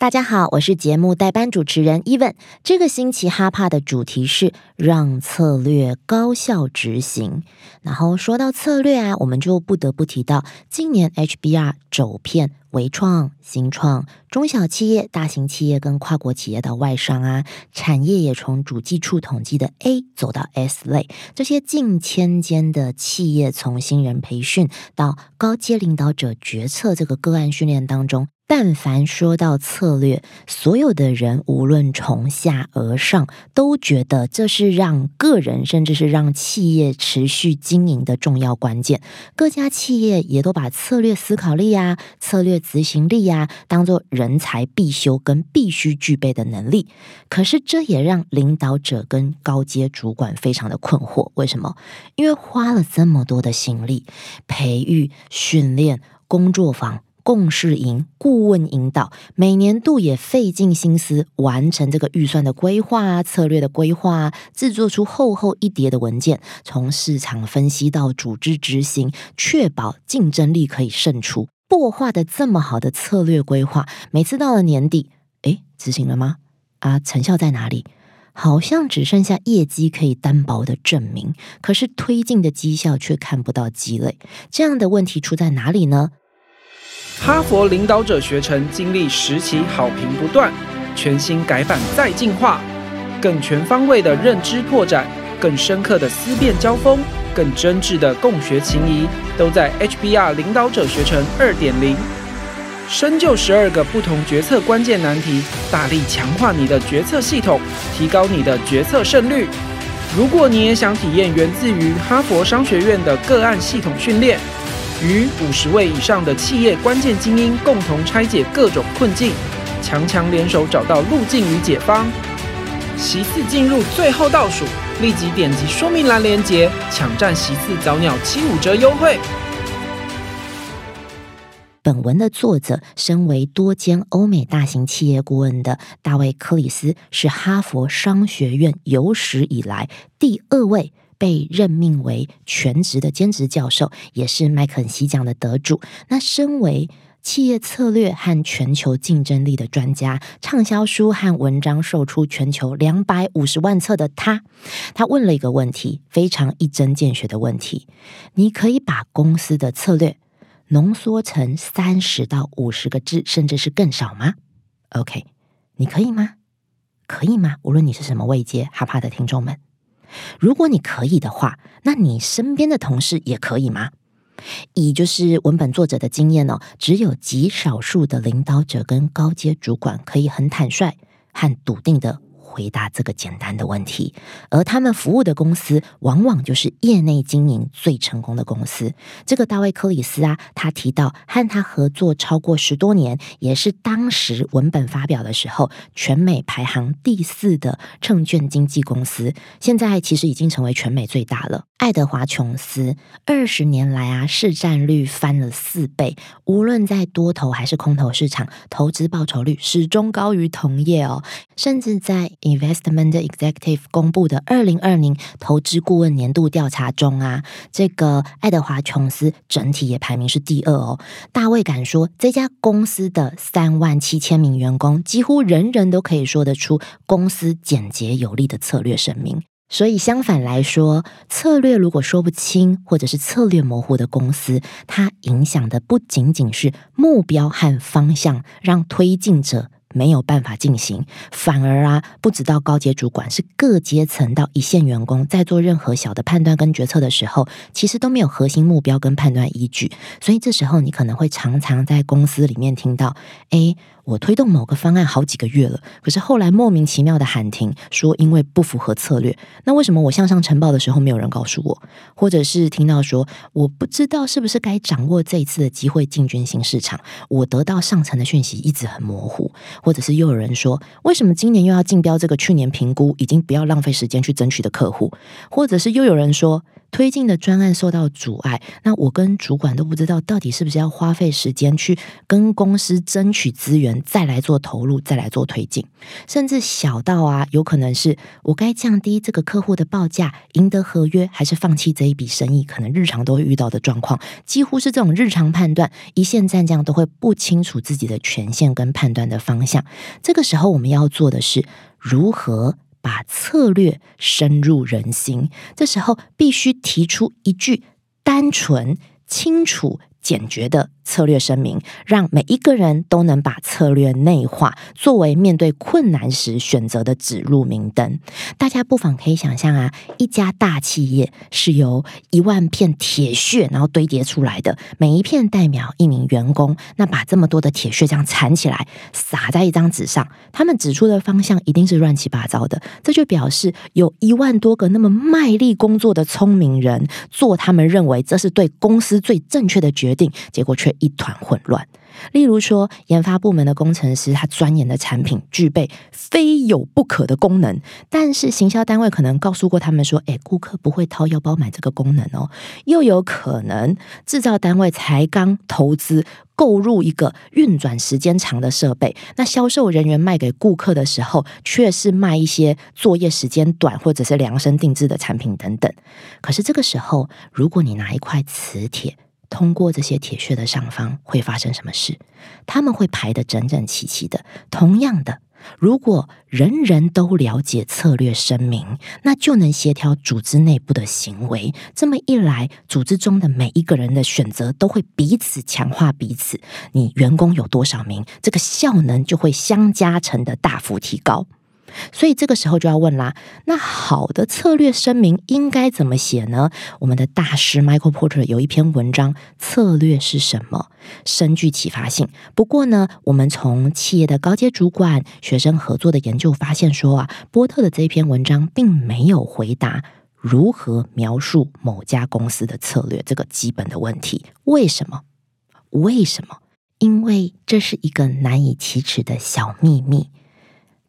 大家好，我是节目代班主持人 Even。这个星期哈帕的主题是让策略高效执行。然后说到策略啊，我们就不得不提到今年 HBR 走遍微创、新创、中小企业、大型企业跟跨国企业的外商啊，产业也从主计处统计的 A 走到 S 类，这些近千间的企业从新人培训到高阶领导者决策这个个案训练当中。但凡说到策略，所有的人无论从下而上，都觉得这是让个人甚至是让企业持续经营的重要关键。各家企业也都把策略思考力啊、策略执行力啊，当做人才必修跟必须具备的能力。可是这也让领导者跟高阶主管非常的困惑。为什么？因为花了这么多的心力培育、训练、工作坊。共事营、顾问引导，每年度也费尽心思完成这个预算的规划、策略的规划，制作出厚厚一叠的文件，从市场分析到组织执行，确保竞争力可以胜出。擘画的这么好的策略规划，每次到了年底，诶，执行了吗？啊，成效在哪里？好像只剩下业绩可以担保的证明，可是推进的绩效却看不到积累。这样的问题出在哪里呢？哈佛领导者学程经历十期好评不断，全新改版再进化，更全方位的认知拓展，更深刻的思辨交锋，更真挚的共学情谊，都在 HBR 领导者学程二点零。深究十二个不同决策关键难题，大力强化你的决策系统，提高你的决策胜率。如果你也想体验源自于哈佛商学院的个案系统训练。与五十位以上的企业关键精英共同拆解各种困境，强强联手找到路径与解方。席次进入最后倒数，立即点击说明栏链接，抢占席次早鸟七五折优惠。本文的作者，身为多间欧美大型企业顾问的大卫·克里斯，是哈佛商学院有史以来第二位。被任命为全职的兼职教授，也是麦肯锡奖的得主。那身为企业策略和全球竞争力的专家，畅销书和文章售出全球两百五十万册的他，他问了一个问题，非常一针见血的问题：你可以把公司的策略浓缩成三十到五十个字，甚至是更少吗？OK，你可以吗？可以吗？无论你是什么位阶，哈帕的听众们。如果你可以的话，那你身边的同事也可以吗？以就是文本作者的经验哦，只有极少数的领导者跟高阶主管可以很坦率和笃定的。回答这个简单的问题，而他们服务的公司往往就是业内经营最成功的公司。这个大卫·克里斯啊，他提到和他合作超过十多年，也是当时文本发表的时候全美排行第四的证券经纪公司，现在其实已经成为全美最大了。爱德华·琼斯二十年来啊，市占率翻了四倍，无论在多头还是空头市场，投资报酬率始终高于同业哦，甚至在。Investment Executive 公布的二零二零投资顾问年度调查中啊，这个爱德华琼斯整体也排名是第二哦。大卫敢说，这家公司的三万七千名员工，几乎人人都可以说得出公司简洁有力的策略声明。所以相反来说，策略如果说不清，或者是策略模糊的公司，它影响的不仅仅是目标和方向，让推进者。没有办法进行，反而啊，不知道高阶主管是各阶层到一线员工，在做任何小的判断跟决策的时候，其实都没有核心目标跟判断依据。所以这时候你可能会常常在公司里面听到：“哎，我推动某个方案好几个月了，可是后来莫名其妙的喊停，说因为不符合策略。那为什么我向上呈报的时候没有人告诉我？或者是听到说我不知道是不是该掌握这一次的机会进军新市场？我得到上层的讯息一直很模糊，或者是又有人说为什么今年又要竞标这个去年评估已经不要浪费时间去争取的客户？或者是又有人说。推进的专案受到阻碍，那我跟主管都不知道到底是不是要花费时间去跟公司争取资源，再来做投入，再来做推进，甚至小到啊，有可能是我该降低这个客户的报价，赢得合约，还是放弃这一笔生意，可能日常都会遇到的状况，几乎是这种日常判断，一线战将都会不清楚自己的权限跟判断的方向。这个时候，我们要做的是如何。把策略深入人心，这时候必须提出一句单纯、清楚。简决的策略声明，让每一个人都能把策略内化，作为面对困难时选择的指路明灯。大家不妨可以想象啊，一家大企业是由一万片铁屑然后堆叠出来的，每一片代表一名员工。那把这么多的铁屑这样缠起来，撒在一张纸上，他们指出的方向一定是乱七八糟的。这就表示有一万多个那么卖力工作的聪明人，做他们认为这是对公司最正确的决。定结果却一团混乱。例如说，研发部门的工程师他钻研的产品具备非有不可的功能，但是行销单位可能告诉过他们说：“哎，顾客不会掏腰包买这个功能哦。”又有可能制造单位才刚投资购入一个运转时间长的设备，那销售人员卖给顾客的时候，却是卖一些作业时间短或者是量身定制的产品等等。可是这个时候，如果你拿一块磁铁，通过这些铁屑的上方会发生什么事？他们会排得整整齐齐的。同样的，如果人人都了解策略声明，那就能协调组织内部的行为。这么一来，组织中的每一个人的选择都会彼此强化彼此。你员工有多少名，这个效能就会相加成的大幅提高。所以这个时候就要问啦，那好的策略声明应该怎么写呢？我们的大师 Michael Porter 有一篇文章，策略是什么？深具启发性。不过呢，我们从企业的高阶主管、学生合作的研究发现说啊，波特的这一篇文章并没有回答如何描述某家公司的策略这个基本的问题。为什么？为什么？因为这是一个难以启齿的小秘密。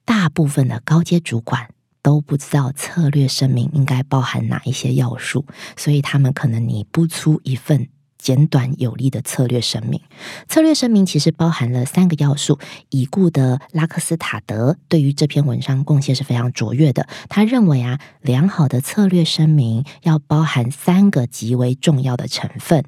大部分的高阶主管都不知道策略声明应该包含哪一些要素，所以他们可能拟不出一份简短有力的策略声明。策略声明其实包含了三个要素。已故的拉克斯塔德对于这篇文章贡献是非常卓越的。他认为啊，良好的策略声明要包含三个极为重要的成分：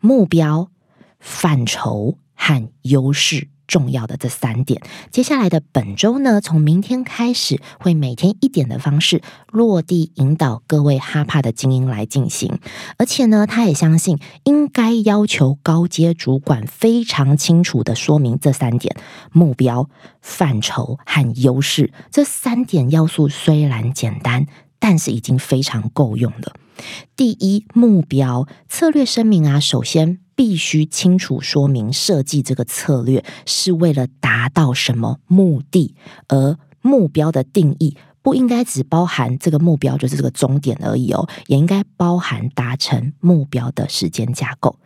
目标、范畴和优势。重要的这三点，接下来的本周呢，从明天开始会每天一点的方式落地引导各位哈帕的精英来进行，而且呢，他也相信应该要求高阶主管非常清楚的说明这三点：目标、范畴和优势。这三点要素虽然简单，但是已经非常够用了。第一，目标策略声明啊，首先。必须清楚说明设计这个策略是为了达到什么目的，而目标的定义不应该只包含这个目标就是这个终点而已哦，也应该包含达成目标的时间架构。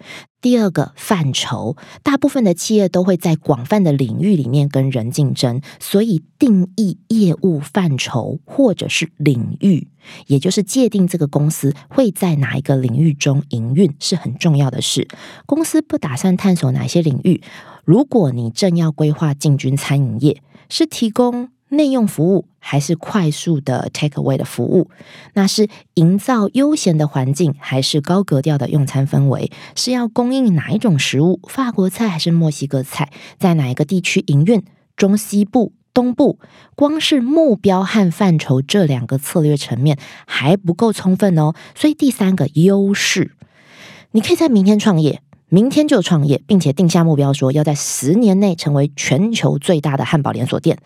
第二个范畴，大部分的企业都会在广泛的领域里面跟人竞争，所以定义业务范畴或者是领域，也就是界定这个公司会在哪一个领域中营运是很重要的事。公司不打算探索哪些领域？如果你正要规划进军餐饮业，是提供。内用服务还是快速的 take away 的服务？那是营造悠闲的环境，还是高格调的用餐氛围？是要供应哪一种食物？法国菜还是墨西哥菜？在哪一个地区营运？中西部、东部？光是目标和范畴这两个策略层面还不够充分哦。所以第三个优势，你可以在明天创业，明天就创业，并且定下目标，说要在十年内成为全球最大的汉堡连锁店。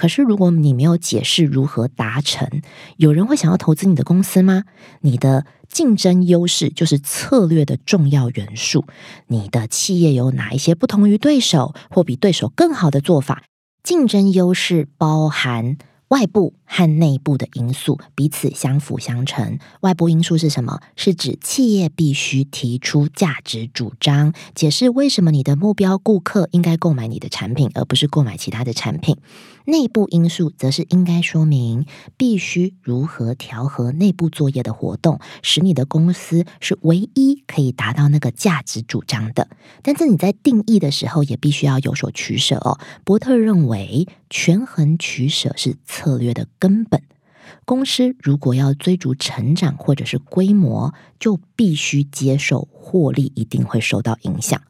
可是如果你没有解释如何达成，有人会想要投资你的公司吗？你的竞争优势就是策略的重要元素。你的企业有哪一些不同于对手或比对手更好的做法？竞争优势包含。外部和内部的因素彼此相辅相成。外部因素是什么？是指企业必须提出价值主张，解释为什么你的目标顾客应该购买你的产品，而不是购买其他的产品。内部因素则是应该说明必须如何调和内部作业的活动，使你的公司是唯一可以达到那个价值主张的。但是你在定义的时候也必须要有所取舍哦。伯特认为，权衡取舍是策略的根本。公司如果要追逐成长或者是规模，就必须接受获利一定会受到影响。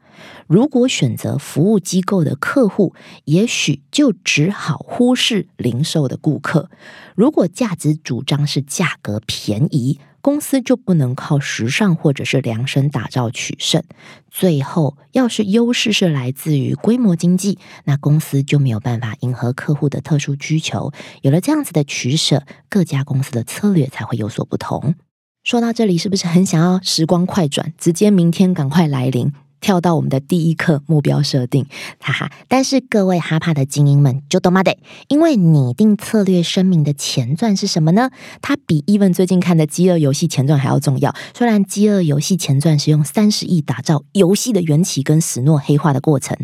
如果选择服务机构的客户，也许就只好忽视零售的顾客。如果价值主张是价格便宜，公司就不能靠时尚或者是量身打造取胜。最后，要是优势是来自于规模经济，那公司就没有办法迎合客户的特殊需求。有了这样子的取舍，各家公司的策略才会有所不同。说到这里，是不是很想要时光快转，直接明天赶快来临？跳到我们的第一课目标设定，哈哈！但是各位哈帕的精英们就懂吗？得，因为拟定策略声明的前传是什么呢？它比 Even 最近看的《饥饿游戏》前传还要重要。虽然《饥饿游戏》前传是用三十亿打造游戏的缘起跟史诺黑化的过程。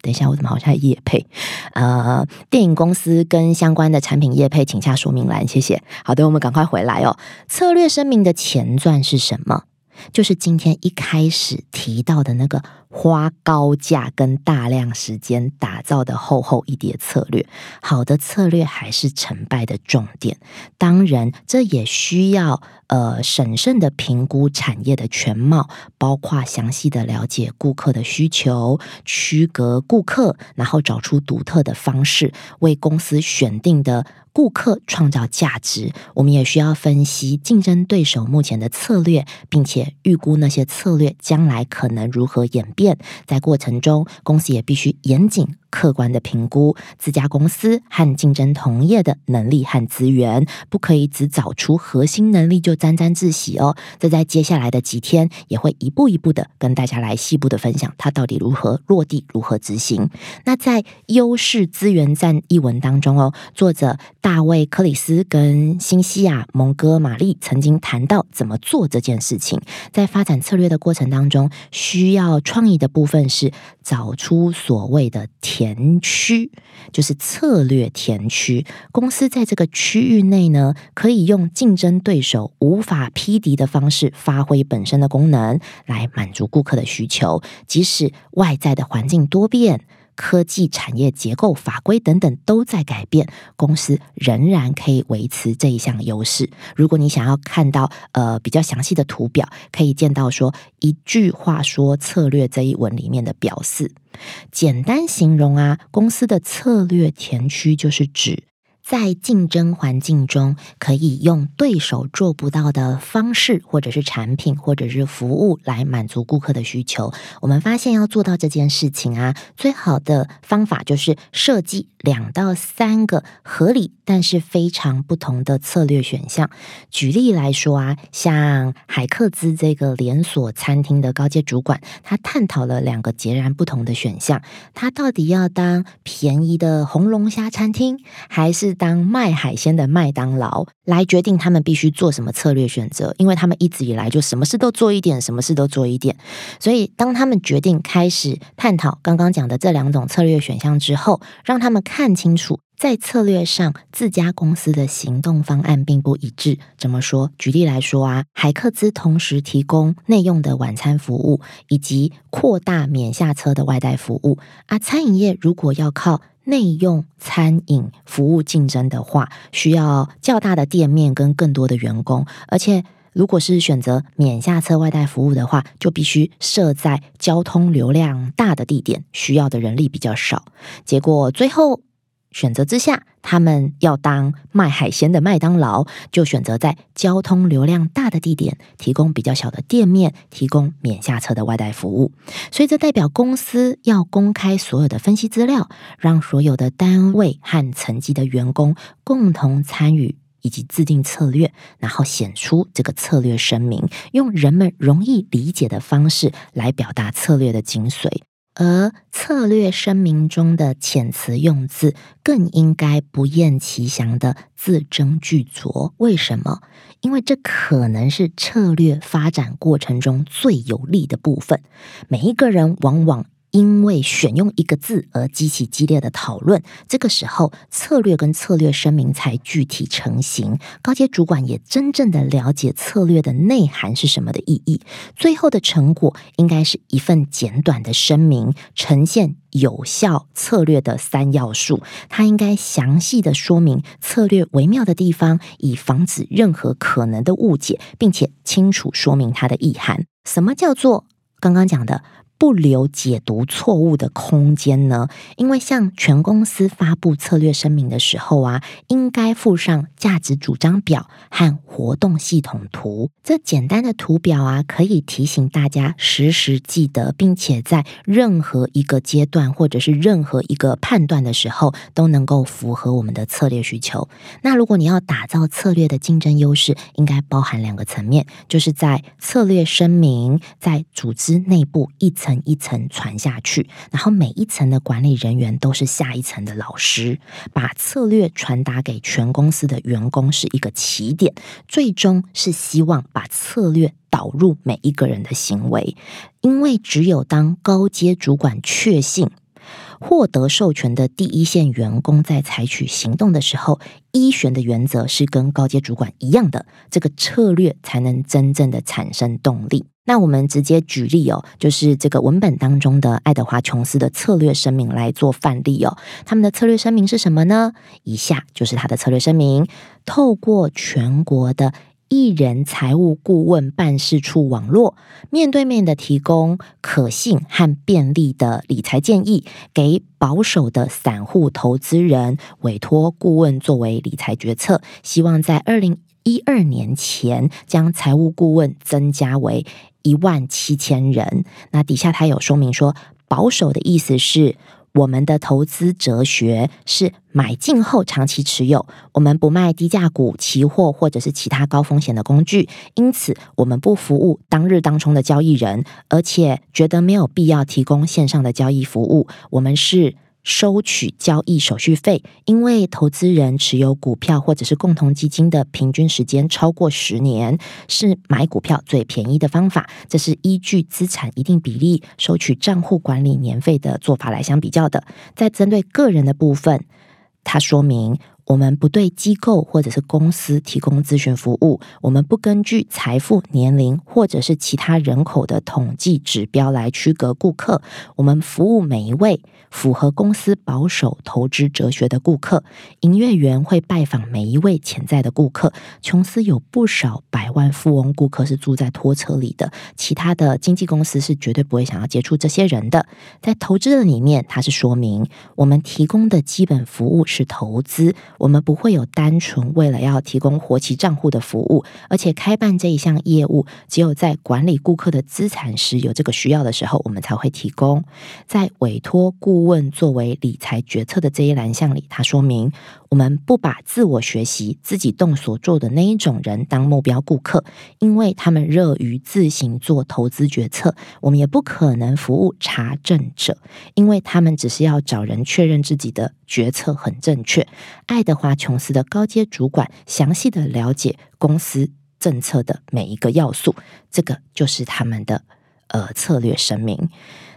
等一下，我怎么好像叶配？呃，电影公司跟相关的产品叶配，请下说明栏，谢谢。好的，我们赶快回来哦。策略声明的前传是什么？就是今天一开始提到的那个。花高价跟大量时间打造的厚厚一叠策略，好的策略还是成败的重点。当然，这也需要呃审慎的评估产业的全貌，包括详细的了解顾客的需求，区隔顾客，然后找出独特的方式，为公司选定的顾客创造价值。我们也需要分析竞争对手目前的策略，并且预估那些策略将来可能如何演变。在过程中，公司也必须严谨。客观的评估自家公司和竞争同业的能力和资源，不可以只找出核心能力就沾沾自喜哦。这在接下来的几天也会一步一步的跟大家来细部的分享，它到底如何落地，如何执行。那在优势资源战一文当中哦，作者大卫克里斯跟新西亚蒙哥马利曾经谈到怎么做这件事情。在发展策略的过程当中，需要创意的部分是找出所谓的田区就是策略田区，公司在这个区域内呢，可以用竞争对手无法匹敌的方式，发挥本身的功能，来满足顾客的需求。即使外在的环境多变。科技产业结构、法规等等都在改变，公司仍然可以维持这一项优势。如果你想要看到呃比较详细的图表，可以见到说一句话说策略这一文里面的表示，简单形容啊，公司的策略田区就是指。在竞争环境中，可以用对手做不到的方式，或者是产品，或者是服务来满足顾客的需求。我们发现要做到这件事情啊，最好的方法就是设计两到三个合理但是非常不同的策略选项。举例来说啊，像海克兹这个连锁餐厅的高阶主管，他探讨了两个截然不同的选项：他到底要当便宜的红龙虾餐厅，还是？当卖海鲜的麦当劳来决定他们必须做什么策略选择，因为他们一直以来就什么事都做一点，什么事都做一点。所以，当他们决定开始探讨刚刚讲的这两种策略选项之后，让他们看清楚，在策略上自家公司的行动方案并不一致。怎么说？举例来说啊，海克兹同时提供内用的晚餐服务，以及扩大免下车的外带服务啊。餐饮业如果要靠内用餐饮服务竞争的话，需要较大的店面跟更多的员工，而且如果是选择免下车外带服务的话，就必须设在交通流量大的地点，需要的人力比较少。结果最后选择之下，他们要当卖海鲜的麦当劳，就选择在交通流量大的地点提供比较小的店面，提供免下车的外带服务。所以这代表公司要公开所有的分析资料，让所有的单位和层级的员工共同参与。以及制定策略，然后显出这个策略声明，用人们容易理解的方式来表达策略的精髓。而策略声明中的遣词用字，更应该不厌其详的字斟句酌。为什么？因为这可能是策略发展过程中最有利的部分。每一个人往往。因为选用一个字而激起激烈的讨论，这个时候策略跟策略声明才具体成型。高阶主管也真正的了解策略的内涵是什么的意义。最后的成果应该是一份简短的声明，呈现有效策略的三要素。它应该详细的说明策略微妙的地方，以防止任何可能的误解，并且清楚说明它的意涵。什么叫做刚刚讲的？不留解读错误的空间呢？因为向全公司发布策略声明的时候啊，应该附上价值主张表和活动系统图。这简单的图表啊，可以提醒大家时时记得，并且在任何一个阶段或者是任何一个判断的时候，都能够符合我们的策略需求。那如果你要打造策略的竞争优势，应该包含两个层面，就是在策略声明在组织内部一层。一层传下去，然后每一层的管理人员都是下一层的老师，把策略传达给全公司的员工是一个起点，最终是希望把策略导入每一个人的行为，因为只有当高阶主管确信。获得授权的第一线员工在采取行动的时候，一选的原则是跟高阶主管一样的，这个策略才能真正的产生动力。那我们直接举例哦，就是这个文本当中的爱德华琼斯的策略声明来做范例哦。他们的策略声明是什么呢？以下就是他的策略声明：透过全国的。一人财务顾问办事处网络，面对面的提供可信和便利的理财建议，给保守的散户投资人委托顾问作为理财决策。希望在二零一二年前将财务顾问增加为一万七千人。那底下他有说明说，保守的意思是。我们的投资哲学是买进后长期持有，我们不卖低价股、期货或者是其他高风险的工具，因此我们不服务当日当冲的交易人，而且觉得没有必要提供线上的交易服务。我们是。收取交易手续费，因为投资人持有股票或者是共同基金的平均时间超过十年，是买股票最便宜的方法。这是依据资产一定比例收取账户管理年费的做法来相比较的。在针对个人的部分，他说明。我们不对机构或者是公司提供咨询服务，我们不根据财富、年龄或者是其他人口的统计指标来区隔顾客。我们服务每一位符合公司保守投资哲学的顾客。营业员会拜访每一位潜在的顾客。琼斯有不少百万富翁顾客是住在拖车里的，其他的经纪公司是绝对不会想要接触这些人的。在投资的里面，它是说明我们提供的基本服务是投资。我们不会有单纯为了要提供活期账户的服务，而且开办这一项业务，只有在管理顾客的资产时有这个需要的时候，我们才会提供。在委托顾问作为理财决策的这一栏项里，它说明。我们不把自我学习、自己动所做的那一种人当目标顾客，因为他们热于自行做投资决策。我们也不可能服务查证者，因为他们只是要找人确认自己的决策很正确。爱的德华·琼斯的高阶主管详细的了解公司政策的每一个要素，这个就是他们的呃策略声明。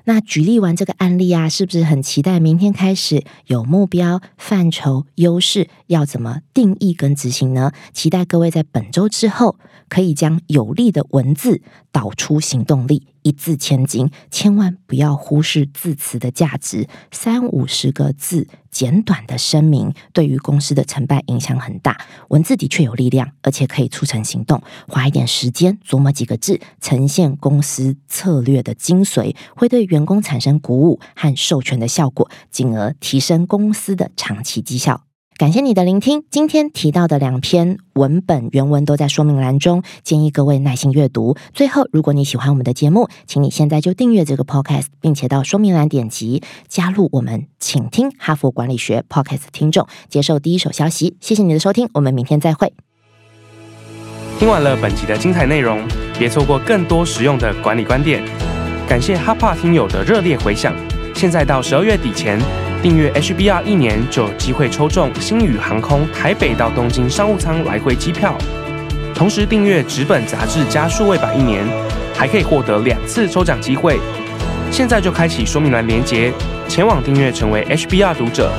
那举例完这个案例啊，是不是很期待明天开始有目标、范畴、优势要怎么定义跟执行呢？期待各位在本周之后可以将有力的文字导出行动力，一字千金，千万不要忽视字词的价值。三五十个字简短的声明，对于公司的成败影响很大。文字的确有力量，而且可以促成行动。花一点时间琢磨几个字，呈现公司策略的精髓，会对员工产生鼓舞和授权的效果，进而提升公司的长期绩效。感谢你的聆听。今天提到的两篇文本原文都在说明栏中，建议各位耐心阅读。最后，如果你喜欢我们的节目，请你现在就订阅这个 podcast，并且到说明栏点击加入我们，请听哈佛管理学 podcast 听众，接受第一手消息。谢谢你的收听，我们明天再会。听完了本集的精彩内容，别错过更多实用的管理观点。感谢哈帕听友的热烈回响。现在到十二月底前。订阅 HBR 一年就有机会抽中星宇航空台北到东京商务舱来回机票，同时订阅纸本杂志加数位版一年，还可以获得两次抽奖机会。现在就开启说明栏连接，前往订阅成为 HBR 读者，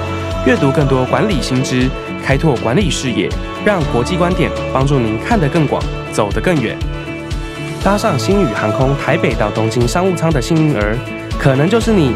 阅读更多管理新知，开拓管理视野，让国际观点帮助您看得更广，走得更远。搭上星宇航空台北到东京商务舱的幸运儿，可能就是你。